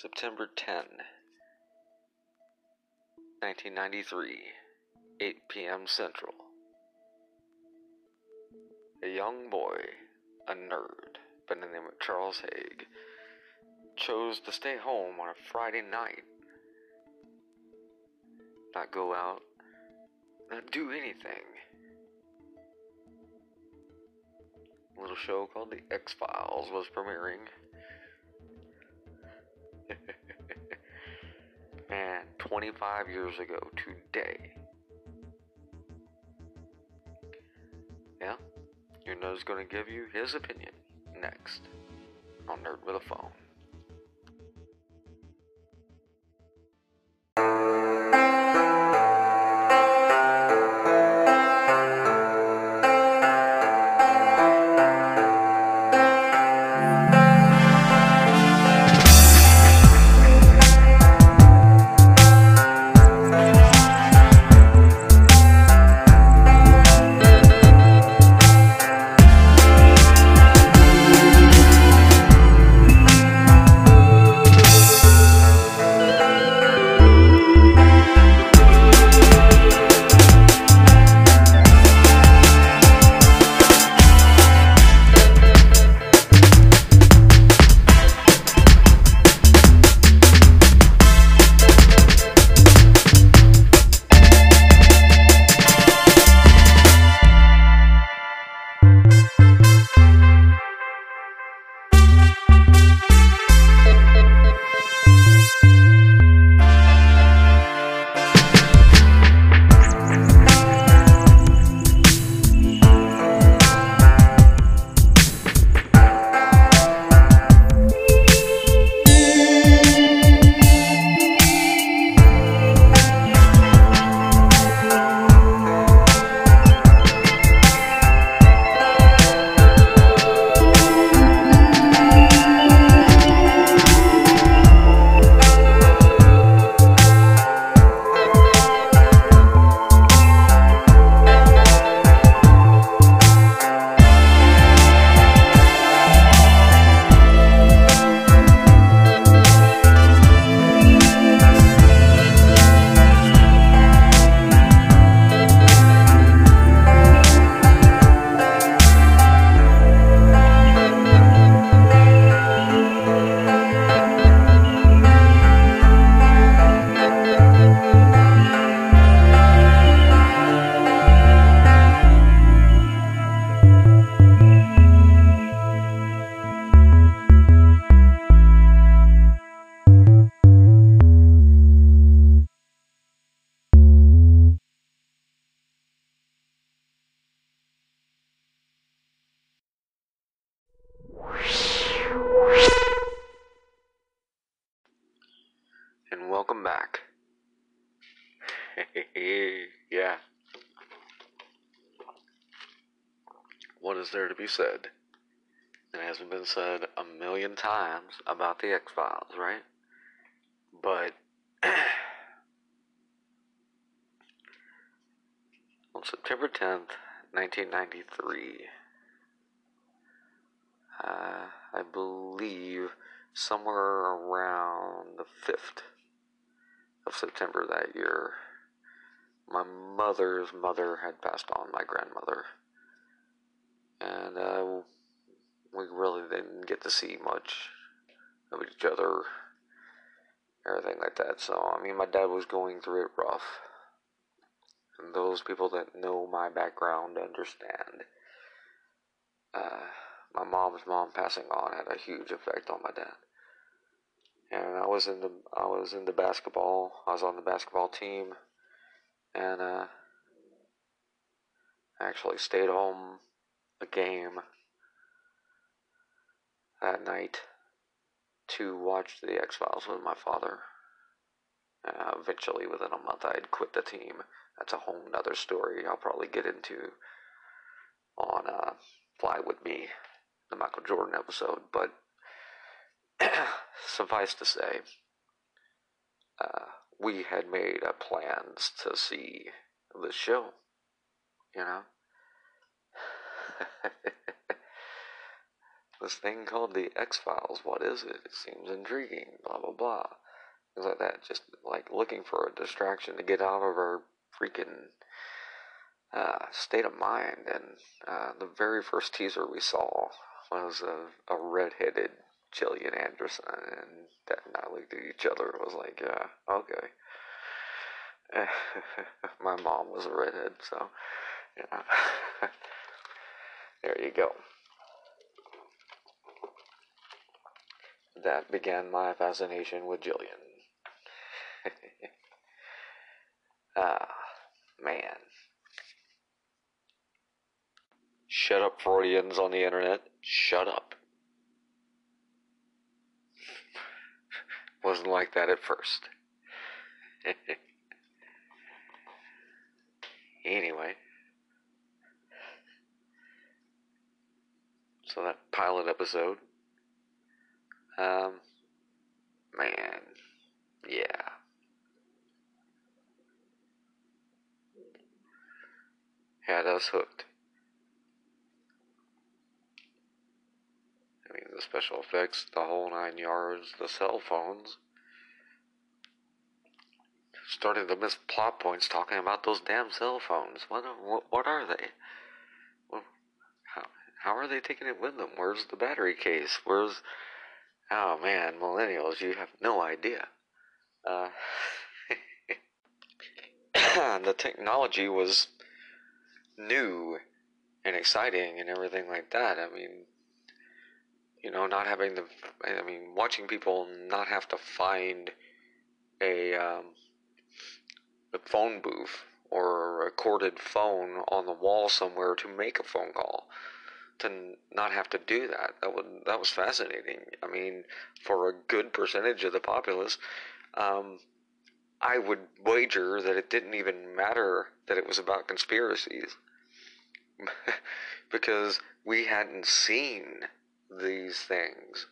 September 10, 1993, 8 p.m. Central. A young boy, a nerd by the name of Charles Haig, chose to stay home on a Friday night. Not go out, not do anything. A little show called The X Files was premiering. 25 years ago today. Yeah, your nose gonna give you his opinion next on Nerd with a Phone. Welcome back. yeah. What is there to be said? It hasn't been said a million times about the X Files, right? But on September 10th, 1993, uh, I believe somewhere around the 5th of September that year, my mother's mother had passed on, my grandmother. And uh, we really didn't get to see much of each other, everything like that. So, I mean, my dad was going through it rough. And those people that know my background understand. Uh, my mom's mom passing on had a huge effect on my dad and I was in the I was in the basketball. I was on the basketball team, and uh, I actually stayed home a game that night to watch the X Files with my father. Uh, eventually, within a month, I had quit the team. That's a whole nother story I'll probably get into on uh, Fly With Me, the Michael Jordan episode. But suffice to say, uh, we had made uh, plans to see the show, you know. this thing called the X Files. What is it? It seems intriguing. Blah blah blah. Things like that. Just like looking for a distraction to get out of our freaking uh, state of mind. And uh, the very first teaser we saw was a, a redheaded Gillian Anderson, and I looked at each other and was like, yeah, okay. My mom was a redhead, so yeah. there you go. That began my fascination with Gillian. ah, man. Shut up, Freudians on the internet. Shut up. Wasn't like that at first. anyway. So that pilot episode. Um, man, yeah. Had us hooked. I mean, the special effects, the whole nine yards, the cell phones. Starting to miss plot points talking about those damn cell phones. What, what, what are they? How, how are they taking it with them? Where's the battery case? Where's. Oh man, millennials, you have no idea. Uh, the technology was new and exciting and everything like that. I mean, you know, not having the, I mean, watching people not have to find a, um, a phone booth or a recorded phone on the wall somewhere to make a phone call. To not have to do that, that would that was fascinating. I mean, for a good percentage of the populace, um, I would wager that it didn't even matter that it was about conspiracies because we hadn't seen these things.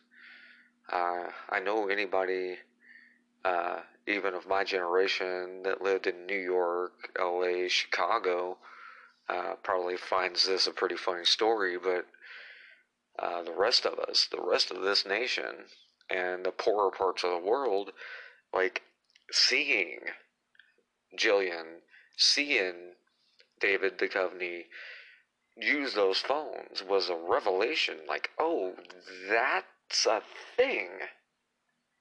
Uh, I know anybody, uh, even of my generation, that lived in New York, LA, Chicago, uh, probably finds this a pretty funny story, but uh, the rest of us, the rest of this nation, and the poorer parts of the world, like seeing Gillian, seeing David Duchovny, use those phones was a revelation. Like, oh, that's a thing.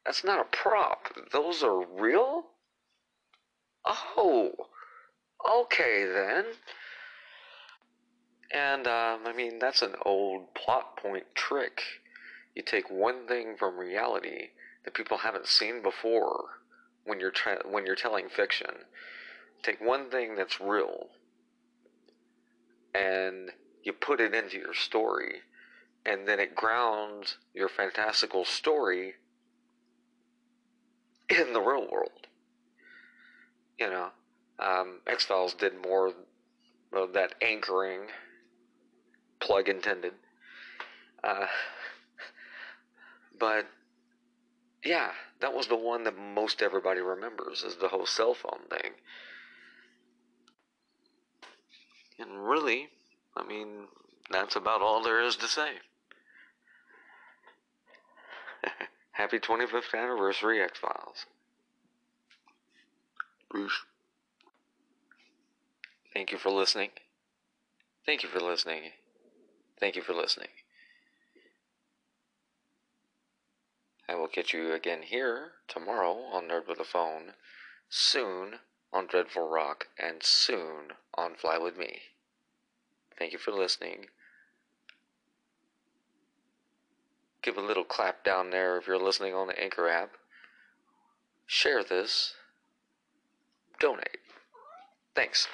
That's not a prop. Those are real? Oh, okay then. And, um, I mean, that's an old plot point trick. You take one thing from reality that people haven't seen before when you're tra- when you're telling fiction. Take one thing that's real and you put it into your story, and then it grounds your fantastical story in the real world. You know, um, X Files did more of that anchoring, plug intended. Uh, but yeah, that was the one that most everybody remembers is the whole cell phone thing. And really, I mean, that's about all there is to say. Happy 25th anniversary, X Files. Bruce. Thank you for listening. Thank you for listening. Thank you for listening. I will catch you again here tomorrow on Nerd with a Phone, soon on Dreadful Rock, and soon on Fly With Me. Thank you for listening. Give a little clap down there if you're listening on the Anchor app. Share this. Donate. Thanks.